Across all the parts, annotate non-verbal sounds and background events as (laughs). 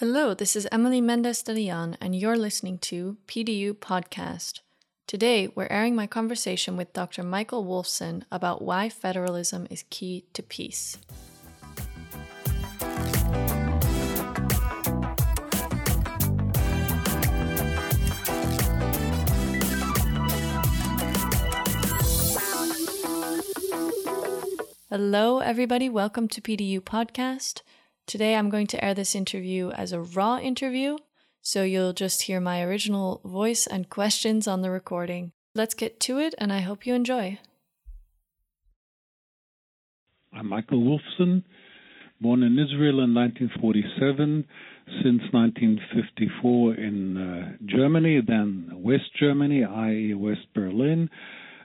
Hello, this is Emily Mendez de Leon, and you're listening to PDU Podcast. Today, we're airing my conversation with Dr. Michael Wolffsohn about why federalism is key to peace. Hello, everybody. Welcome to PDU Podcast. Today I'm going to air this interview as a raw interview, so you'll just hear my original voice and questions on the recording. Let's get to it, and I hope you enjoy. I'm Michael Wolffsohn, born in Israel in 1947, since 1954 in uh, Germany, then West Germany, i.e., West Berlin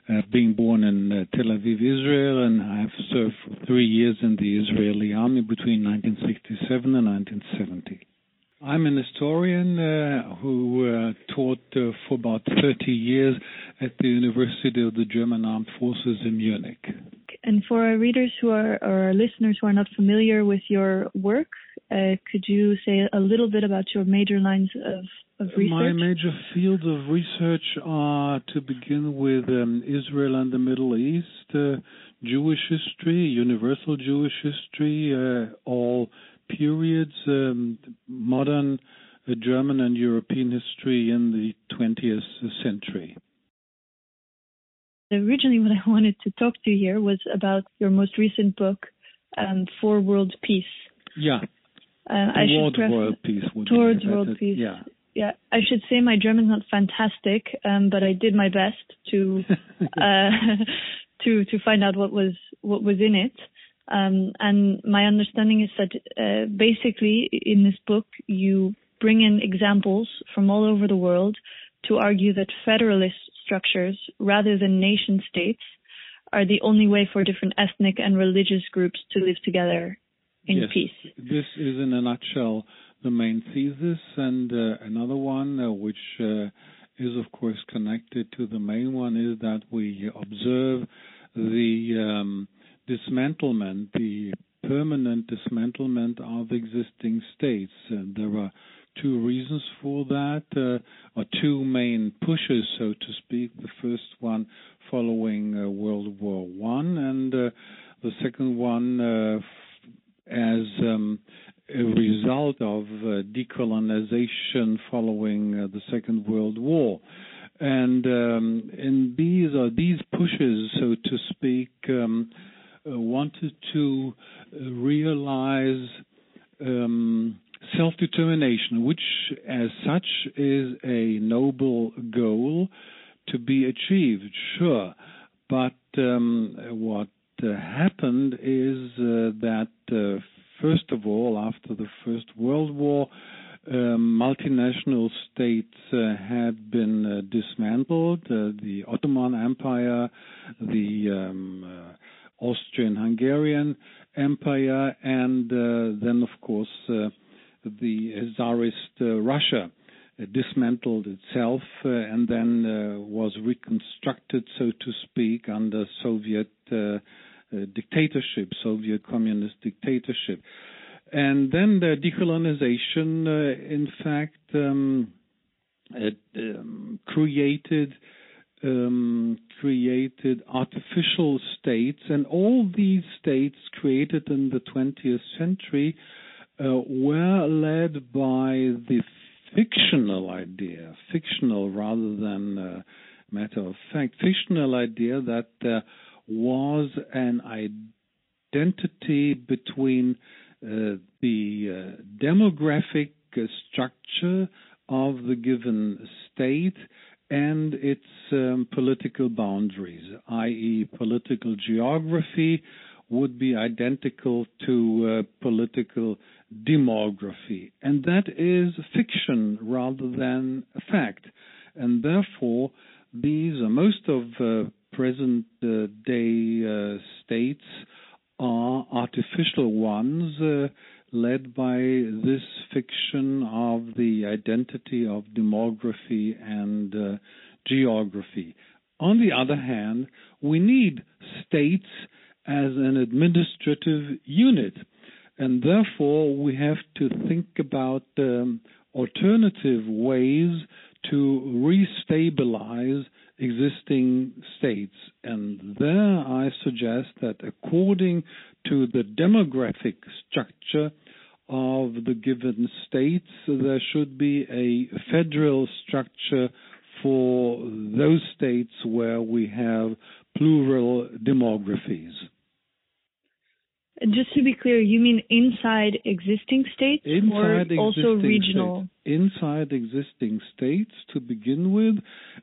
uh, being born in uh, Tel Aviv, Israel, and I have served for three years in the Israeli army between 1967 and 1970. I'm an historian uh, who uh, taught uh, for about 30 years at the University of the German Armed Forces in Munich. And for our readers who are, or our listeners who are not familiar with your work, uh, could you say a little bit about your major lines of of research? My major fields of research are to begin with um, Israel and the Middle East, uh, Jewish history, universal Jewish history, uh, all periods, um, modern uh, German and European history in the 20th century. Originally, what I wanted to talk to you here was about your most recent book, um, For World Peace. Yeah. Uh, towards world peace. Towards world peace. Yeah yeah, I should say my German's not fantastic, um, but I did my best to (laughs) uh, (laughs) to to find out what was what was in it. Um, and my understanding is that uh, basically in this book you bring in examples from all over the world to argue that federalist structures rather than nation states are the only way for different ethnic and religious groups to live together in yes, peace. This is in a nutshell the main thesis, and uh, another one uh, which uh, is of course connected to the main one is that we observe the um, dismantlement, the permanent dismantlement of existing states. And there are two reasons for that, uh, or two main pushes, so to speak. The first one following uh, World War One, and uh, the second one as um, a result of uh, decolonization following uh, the Second World War. And um, these uh, these pushes, so to speak, um, uh, wanted to realize um, self-determination, which, as such, is a noble goal to be achieved, sure. But um, what uh, happened is uh, that First of all, after the First World War, um, multinational states uh, had been uh, dismantled. Uh, the Ottoman Empire, the um, uh, Austrian-Hungarian Empire, and uh, then, of course, uh, the Tsarist Russia dismantled itself and then was reconstructed, so to speak, under Soviet dictatorship, Soviet communist dictatorship. And then the decolonization, uh, in fact, um, it, um, created um, created artificial states, and all these states created in the 20th century uh, were led by the fictional idea, fictional rather than uh, matter of fact, fictional idea that uh, was an identity between uh, the uh, demographic structure of the given state and its um, political boundaries, i.e., political geography would be identical to uh, political demography. And that is fiction rather than fact. And therefore, these, most of uh, present uh, day uh, states are artificial ones uh, led by this fiction of the identity of demography and geography. On the other hand, we need states as an administrative unit. and therefore we have to think about um, alternative ways to restabilize existing states. And there I suggest that according to the demographic structure of the given states, there should be a federal structure for those states where we have plural demographies. Just to be clear, you mean inside existing states inside or also regional? States. Inside existing states to begin with,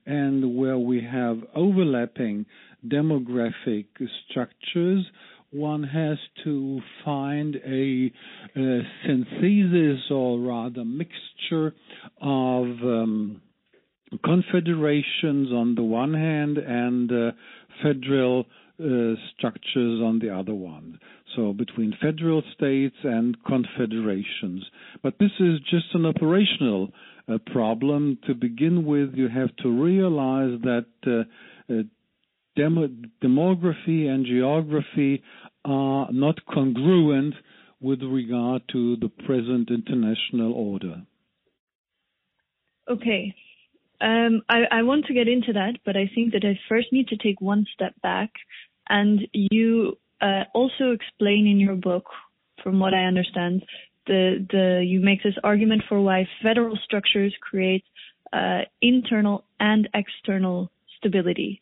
and where we have overlapping demographic structures, one has to find a, a synthesis or rather mixture of um, confederations on the one hand and uh, federal structures on the other one. So between federal states and confederations. But this is just an operational uh, problem. To begin with, you have to realize that uh, uh, demography and geography are not congruent with regard to the present international order. Okay. Um, I, I, want to get into that, but I think that I first need to take one step back. And you uh, also explain in your book, from what I understand, the the you make this argument for why federal structures create uh, internal and external stability.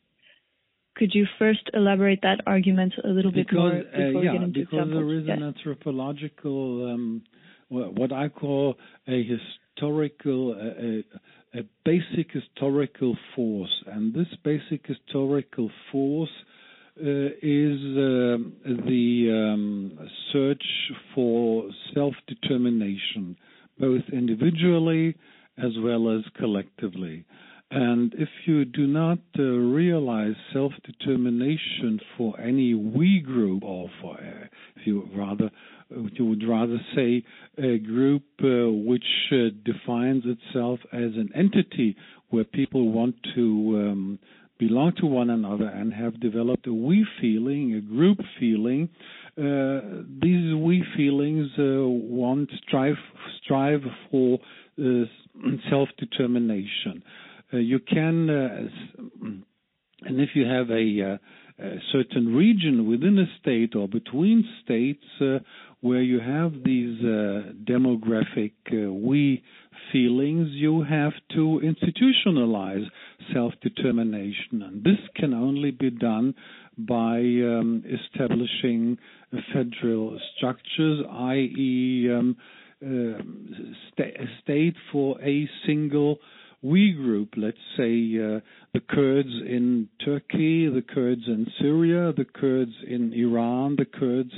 Could you first elaborate that argument a little because, bit more before uh, yeah, we get into because examples? there is an anthropological, um, what I call a historical, a, a, basic historical force, and this basic historical force uh, is uh, the um, search for self-determination, both individually as well as collectively. And if you do not uh, realize self determination for any we group, or for, uh, if you rather, uh, you would rather say a group uh, which uh, defines itself as an entity where people want to um, belong to one another and have developed a we feeling, a group feeling, uh, these we feelings want strive strive for self determination. Uh, you can, uh, and if you have a, uh, a, certain region within a state or between states where you have these demographic we feelings, you have to institutionalize self-determination, and this can only be done by um, establishing federal structures, i.e., um, uh, sta- state for a single we group, let's say uh, the Kurds in Turkey, the Kurds in Syria, the Kurds in Iran, the Kurds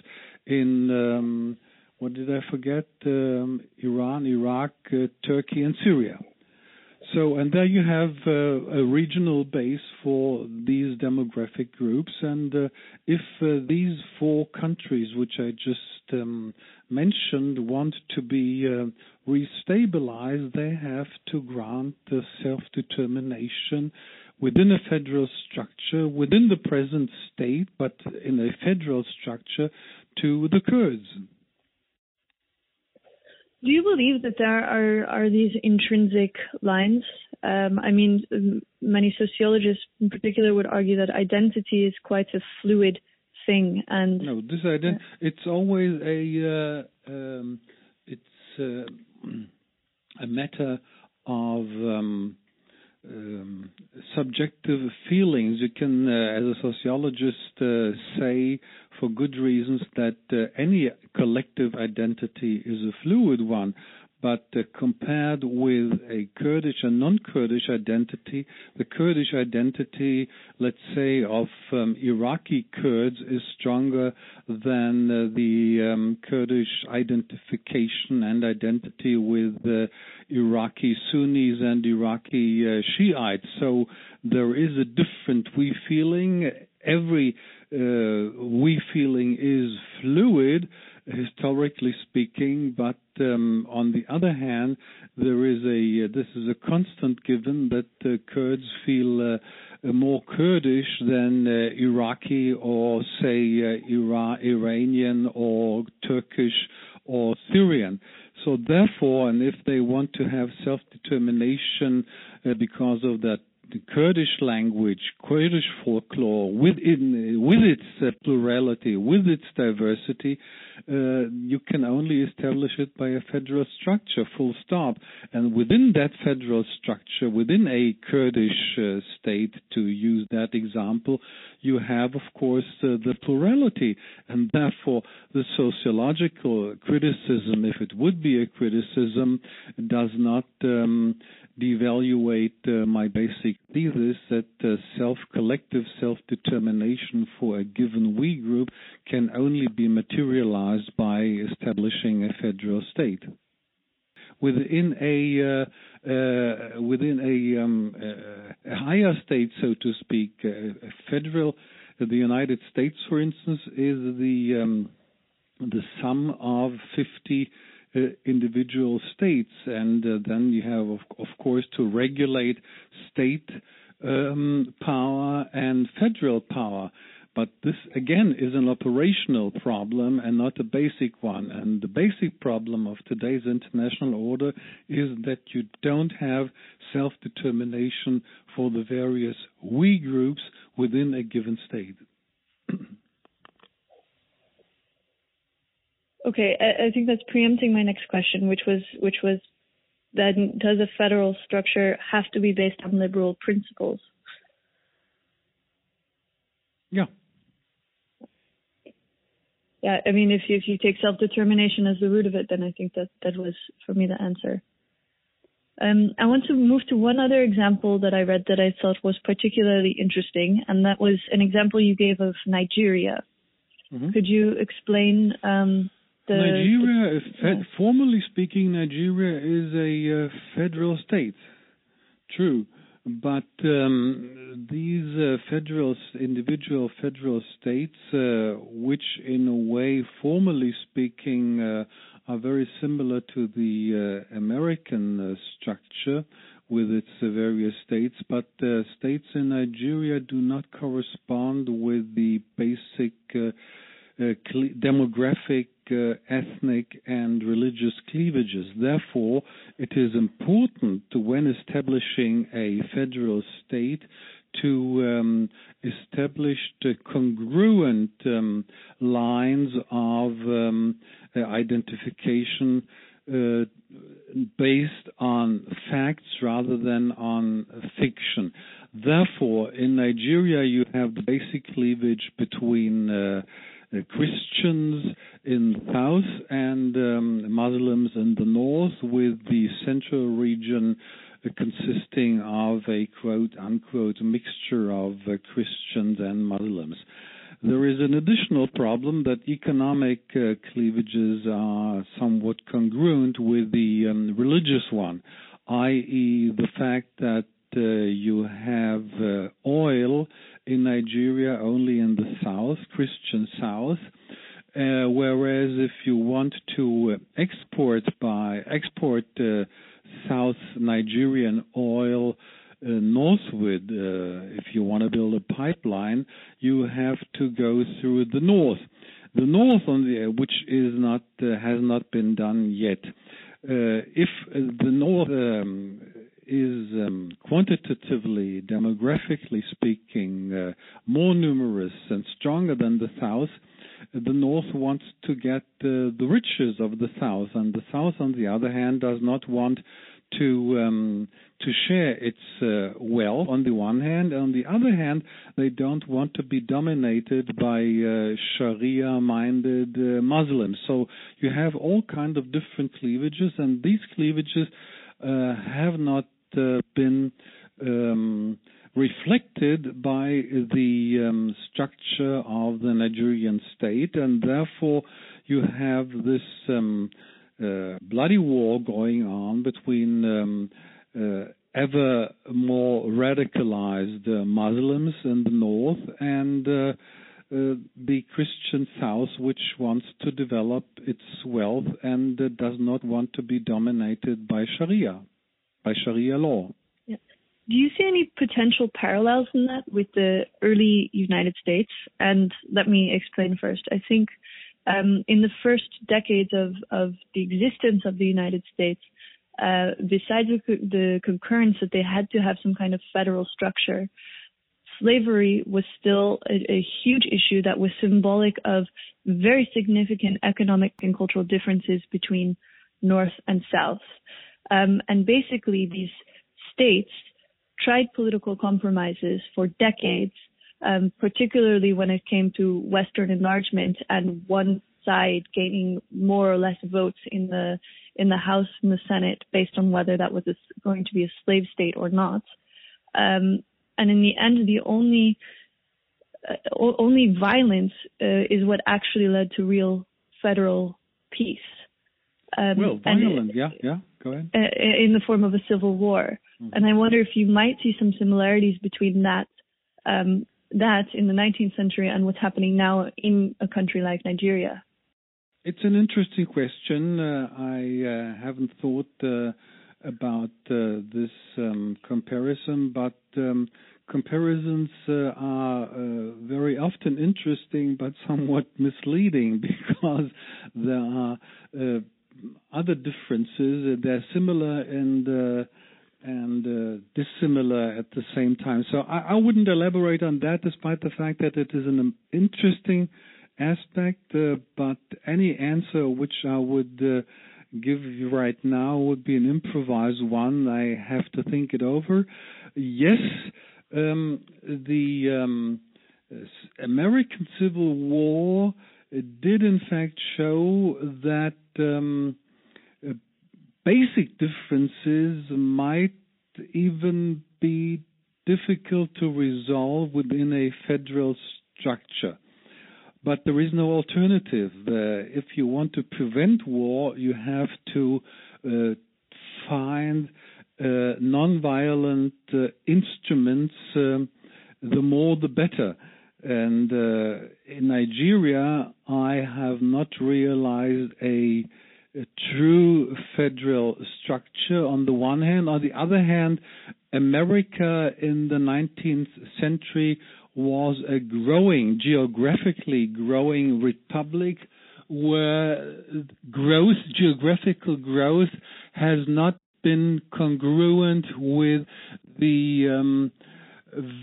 in um, what did I forget? Um, Iran, Iraq, uh, Turkey, and Syria. So, and there you have uh, a regional base for these demographic groups. And uh, if uh, these four countries, which I just um, mentioned, want to be uh, restabilized, they have to grant the self determination within a federal structure, within the present state, but in a federal structure to the Kurds. Do you believe that there are, are these intrinsic lines? Um, I mean, many sociologists in particular would argue that identity is quite a fluid thing. And no, this ident- yeah. it's always a uh, um, it's uh, (clears throat) a matter of um, um, subjective feelings. You can, uh, as a sociologist, uh, say for good reasons that uh, any collective identity is a fluid one but uh, compared with a Kurdish and non-Kurdish identity, the Kurdish identity, let's say, of um, Iraqi Kurds is stronger than uh, the um, Kurdish identification and identity with uh, Iraqi Sunnis and Iraqi uh, Shiites. So there is a different we feeling. Every uh, we feeling is fluid historically speaking. But um, other hand, there is a this is a constant given that uh, Kurds feel uh, more Kurdish than uh, Iraqi or say uh, Ira- Iranian or Turkish or Syrian. So therefore, and if they want to have self-determination uh, because of that the Kurdish language, Kurdish folklore, within, with its uh, plurality, with its diversity, uh, you can only establish it by a federal structure, full stop. And within that federal structure, within a Kurdish uh, state, to use that example, you have, of course, uh, the plurality, and therefore the sociological criticism, if it would be a criticism, does not um, devaluate uh, my basic thesis that uh, self collective self determination for a given we group can only be materialized by establishing a federal state within a uh, uh, within a, um, uh, a, higher state, so to speak, a federal. The United States, for instance, is the um, the sum of 50 uh, individual states, and uh, then you have, of, of, course, to regulate state um, power and federal power. But this, again, is an operational problem and not a basic one. And the basic problem of today's international order is that you don't have self determination for the various we groups within a given state. (clears throat) Okay, I, I think that's preempting my next question, which was which was then does a federal structure have to be based on liberal principles? Yeah. Yeah, I mean, if you, if you take self determination as the root of it, then I think that that was for me the answer. Um, I want to move to one other example that I read that I thought was particularly interesting, and that was an example you gave of Nigeria. Mm-hmm. Could you explain um, the, Nigeria, the, formally speaking, Nigeria is a uh, federal state. True, but um, these uh, federal, individual federal states, uh, which in a way, formally speaking, uh, are very similar to the uh, American uh, structure with its various states, but states in Nigeria do not correspond with the basic demographic uh, ethnic and religious cleavages. Therefore, it is important to, when establishing a federal state to um, establish congruent um, lines of um, uh, identification uh, based on facts rather than on fiction. Therefore, in Nigeria, you have the basic cleavage between uh, uh, Christians in the south and um, Muslims in the north, with the central region uh, consisting of a quote unquote mixture of uh, Christians and Muslims. There is an additional problem that economic uh, cleavages are somewhat congruent with the um, religious one, i.e., the fact that uh, you have uh, oil in Nigeria only in the south, Christian south. Uh, whereas if you want to export by export uh, South Nigerian oil uh, northward, uh, if you want to build a pipeline, you have to go through the north. The north, on the which is not uh, has not been done yet. Uh, if the north um, is um, quantitatively, demographically speaking, uh, more numerous and stronger than the South, the North wants to get uh, the riches of the South, and the South, on the other hand, does not want to um, to share its uh, wealth on the one hand. On the other hand, they don't want to be dominated by uh, Sharia-minded uh, Muslims. So you have all kind of different cleavages, and these cleavages uh, have not been um, reflected by the um, structure of the Nigerian state, and therefore you have this um, uh, bloody war going on between um, uh, ever more radicalized uh, Muslims in the north and uh, uh, the Christian South, which wants to develop its wealth and uh, does not want to be dominated by Sharia, by Sharia law. Do you see any potential parallels in that with the early United States? And let me explain first. I think um, in the first decades of, of the existence of the United States, uh, besides the, the concurrence that they had to have some kind of federal structure, slavery was still a, a, huge issue that was symbolic of very significant economic and cultural differences between North and South. Um, and basically, these states tried political compromises for decades, um, particularly when it came to Western enlargement and one side gaining more or less votes in the in the House and the Senate based on whether that was a, going to be a slave state or not. Um, and in the end, the only uh, only violence uh, is what actually led to real federal peace. Um, well, violent, it, yeah, yeah. Go ahead. Uh, in the form of a civil war, mm-hmm. and I wonder if you might see some similarities between that um, that in the 19th century and what's happening now in a country like Nigeria. It's an interesting question. Uh, I uh, haven't thought uh, about uh, this um, comparison, but um, comparisons uh, are uh, very often interesting but somewhat misleading (laughs) because there are uh, other differences. They're similar and and uh, dissimilar at the same time. So I, I, wouldn't elaborate on that, despite the fact that it is an interesting aspect. Uh, but any answer which I would uh, give you right now would be an improvised one. I have to think it over. Yes, um, the um, American Civil War did in fact show that um, basic differences might even be difficult to resolve within a federal structure. But there is no alternative. Uh, if you want to prevent war, you have to uh, find uh, non-violent uh, instruments. Um, the more, the better. And uh, in Nigeria, I have not realized a, a true federal structure on the one hand. On the other hand, America in the 19th century was a growing, geographically growing republic where growth, geographical growth, has not been congruent with the um,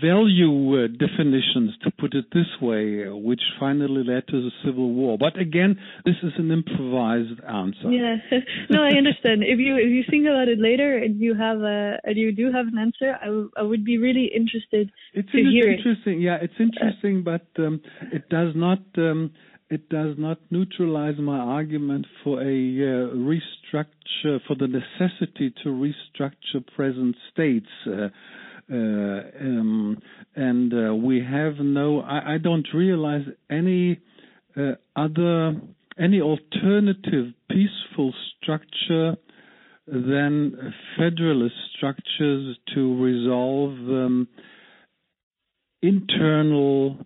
value uh, definitions, to put it this way, which finally led to the civil war. But again, this is an improvised answer. Yeah, (laughs) no, I understand. if you if you think about it later and you have a and you do have an answer, I, w- I would be really interested it's to hear It's interesting. It. Yeah, it's interesting, but um, it does not. Um, it does not neutralize my argument for a uh, restructure, for the necessity to restructure present states. Uh, um, and uh, we have no. I, I don't realize any uh, other any alternative peaceful structure than federalist structures to resolve um, internal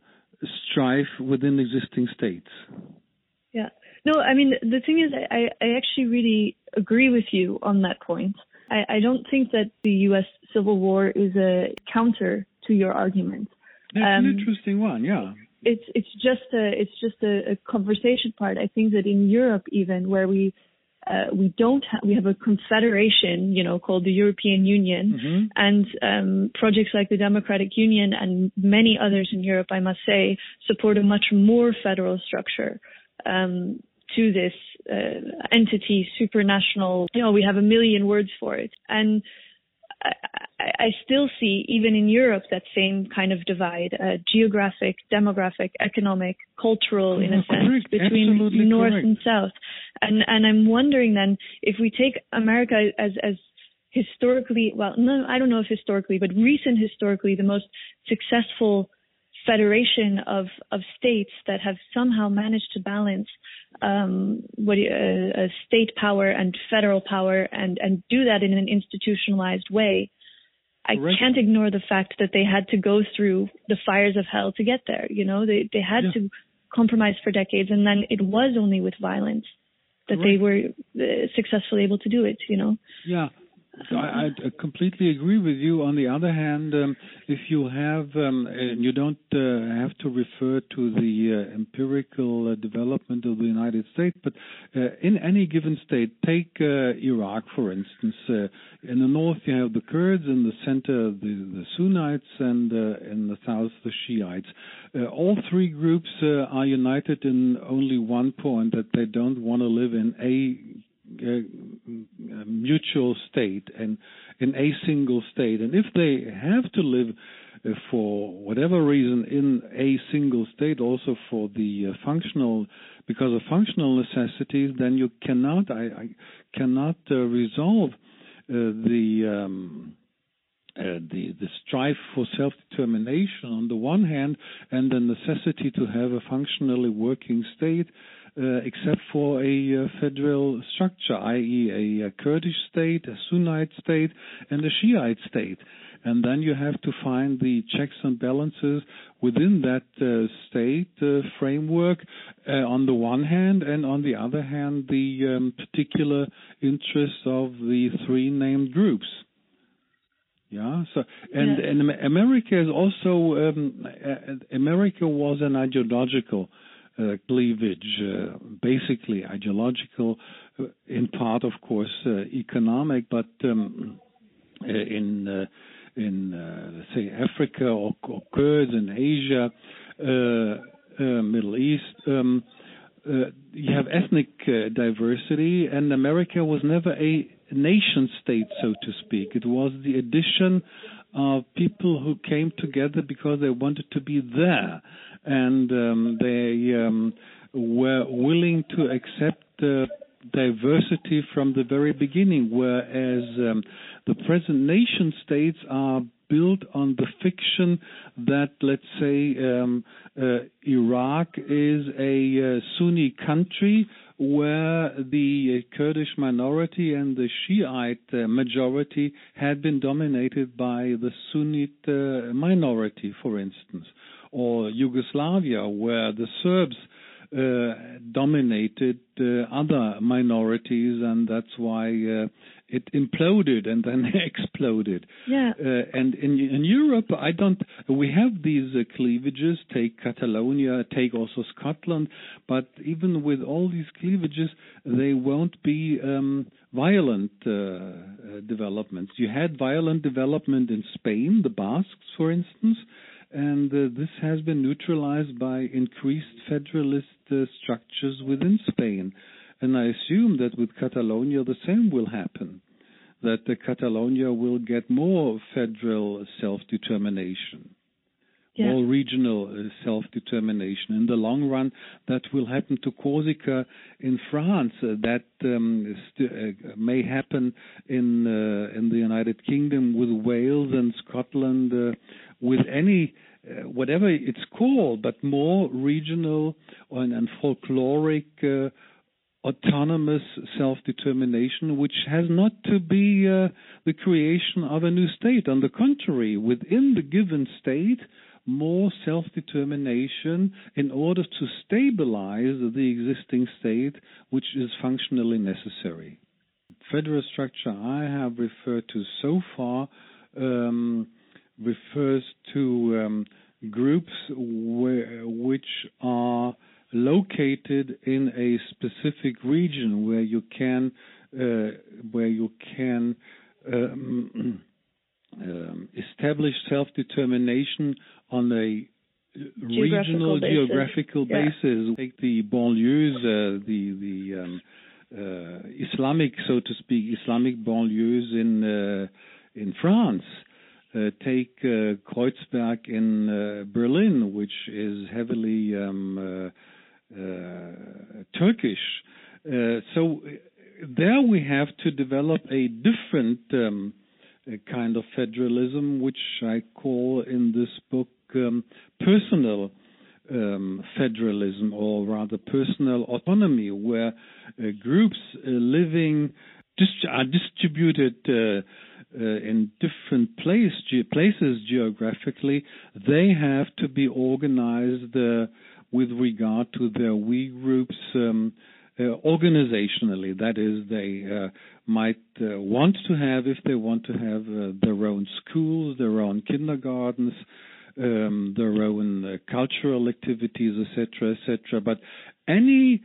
strife within existing states. Yeah. No, I mean the thing is, I, I actually really agree with you on that point. I, I don't think that the U.S. Civil War is a counter to your argument. That's um, an interesting one, yeah. It's it's just a it's just a, a conversation part. I think that in Europe, even where we uh, we don't ha- we have a confederation, you know, called the European Union, mm-hmm. and um, projects like the Democratic Union and many others in Europe, I must say, support a much more federal structure. Um, to this uh, entity, supranational. You know, we have a million words for it, and I, I, still see, even in Europe, that same kind of divide: uh, geographic, demographic, economic, cultural, in a sense, correct. between Absolutely north correct. and south. And and I'm wondering then if we take America as as historically, well, no, I don't know if historically, but recent historically, the most successful federation of, of states that have somehow managed to balance um, what uh, uh, state power and federal power and and do that in an institutionalized way. I Correct. can't ignore the fact that they had to go through the fires of hell to get there. You know, they they had Yeah. to compromise for decades, and then it was only with violence that they were uh, successfully able to do it. You know. Yeah, so I, I completely agree with you. On the other hand, um, if you have, um, and you don't uh, have to refer to the uh, empirical uh, development of the United States, but uh, in any given state, take uh, Iraq for instance. Uh, in the north, you have the Kurds, in the center, the, the Sunnites, and in the south, the Shiites. All three groups are united in only one point that they don't want to live in a mutual state and in a single state. And if they have to live uh, for whatever reason in a single state, also for the uh, functional, because of functional necessities, then you cannot, I, I cannot uh, resolve uh, the. Um, uh, the the strife for self-determination on the one hand, and the necessity to have a functionally working state, uh, except for a uh, federal structure, i.e., a, Kurdish state, a Sunnite state, and a Shiite state. And then you have to find the checks and balances within that uh, state uh, framework uh, on the one hand, and on the other hand, the um, particular interests of the three named groups. Yeah. So and Yeah. and America is also um, uh, America was an ideological uh, cleavage, uh, basically ideological, uh, in part, of course, uh, economic, but um, uh, in uh, in uh, let's say Africa or, or Kurds in Asia, uh, uh, Middle East. Um, uh, you have ethnic uh, diversity, and America was never a nation state, so to speak. It was the addition of people who came together because they wanted to be there, and um, they um, were willing to accept uh, diversity from the very beginning, whereas um, the present nation states are built on the fiction that, let's say, um, uh, Iraq is a uh, Sunni country where the Kurdish minority and the Shiite uh, majority had been dominated by the Sunnite uh, minority, for instance, or Yugoslavia, where the Serbs uh, dominated uh, other minorities, and that's why uh, it imploded and then (laughs) exploded. Yeah. Uh, and in, in Europe, I don't. We have these uh, cleavages. Take Catalonia, take also Scotland. But even with all these cleavages, they won't be um, violent uh, uh, developments. You had violent development in Spain, the Basques, for instance, and uh, this has been neutralized by increased federalist uh, structures within Spain. And I assume that with Catalonia the same will happen, that the Catalonia will get more federal self-determination, Yeah. more regional uh, self-determination. In the long run, that will happen to Corsica in France. Uh, that um, st- uh, may happen in uh, in the United Kingdom with Wales and Scotland, uh, with any uh, whatever it's called, but more regional and, and folkloric. Uh, autonomous self-determination, which has not to be uh, the creation of a new state. On the contrary, within the given state, more self-determination in order to stabilize the existing state, which is functionally necessary. Federal structure I have referred to so far um, refers to um, groups where, which are located in a specific region where you can uh, where you can um, (clears throat) um, establish self-determination on a regional basis. geographical Yeah. basis. Take the banlieues, uh, the the um, uh, Islamic, so to speak, Islamic banlieues in uh, in France. Uh, take uh, Kreuzberg in uh, Berlin, which is heavily um, Turkish. So there we have to develop a different um, kind of federalism, which I call in this book um, personal um, federalism, or rather personal autonomy, where uh, groups uh, living dist- are distributed uh, uh, in different place, ge- places geographically, they have to be organized uh, with regard to their we groups um, uh, organizationally. That is, they uh, might uh, want to have, if they want to have uh, their own schools, their own kindergartens, um, their own cultural activities, etc., etc. But any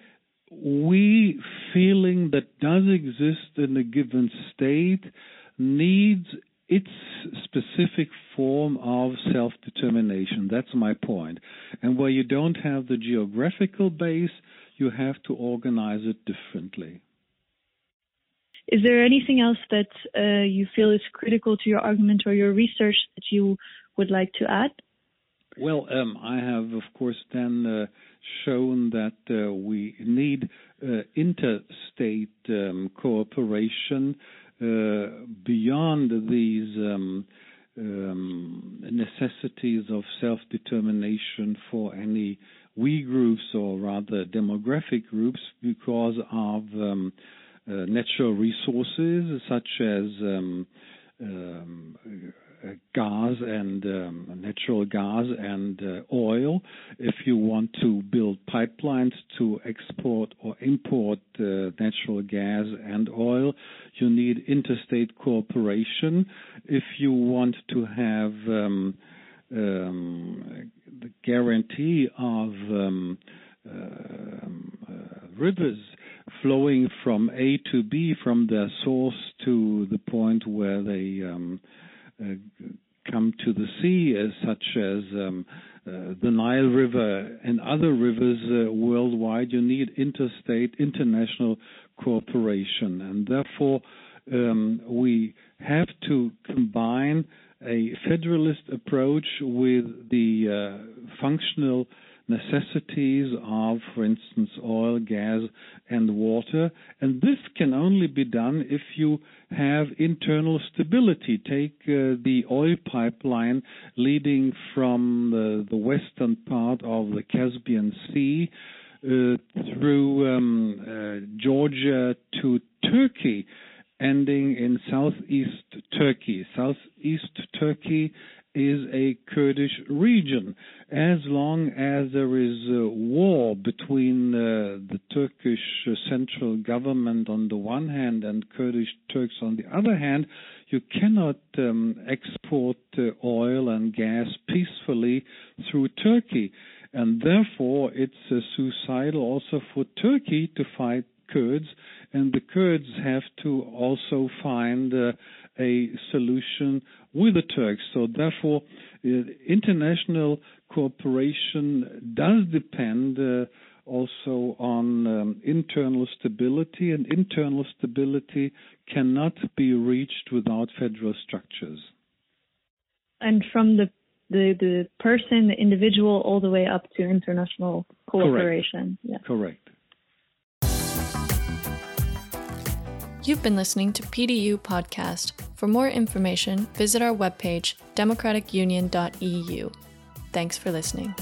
we feeling that does exist in a given state needs its specific form of self determination. That's my point. And where you don't have the geographical base, you have to organize it differently. Is there anything else that uh, you feel is critical to your argument or your research that you would like to add? Well, um, I have, of course, then uh, shown that uh, we need uh, interstate um, cooperation beyond these um, um, necessities of self-determination for any we groups or rather demographic groups because of um, uh, natural resources such as um, um, gas and um, natural gas and uh, oil. If you want to build pipelines to export or import uh, natural gas and oil, you need interstate cooperation. If you want to have um, um, the guarantee of um, uh, rivers flowing from A to B, from their source to the point where they um, come to the sea, such as um, uh, the Nile River and other rivers uh, worldwide, you need interstate, international cooperation, and therefore um, we have to combine a federalist approach with the uh, functional necessities of, for instance, oil, gas, and water. And this can only be done if you have internal stability. Take uh, the oil pipeline leading from the, the western part of the Caspian Sea uh, through um, uh, Georgia to Turkey ending in southeast Turkey. Southeast Turkey is a Kurdish region. As long as there is a war between uh, the Turkish uh, central government on the one hand and Kurdish Turks on the other hand, you cannot um, export uh, oil and gas peacefully through Turkey. And therefore, it's uh, suicidal also for Turkey to fight Kurds, and the Kurds have to also find uh, a solution with the Turks. So therefore, uh, international cooperation does depend uh, also on um, internal stability, and internal stability cannot be reached without federal structures. And from the the, the person, the individual, all the way up to international cooperation. Correct. Yeah. Correct. You've been listening to PDU Podcast. For more information, visit our webpage, democraticunion.eu. Thanks for listening.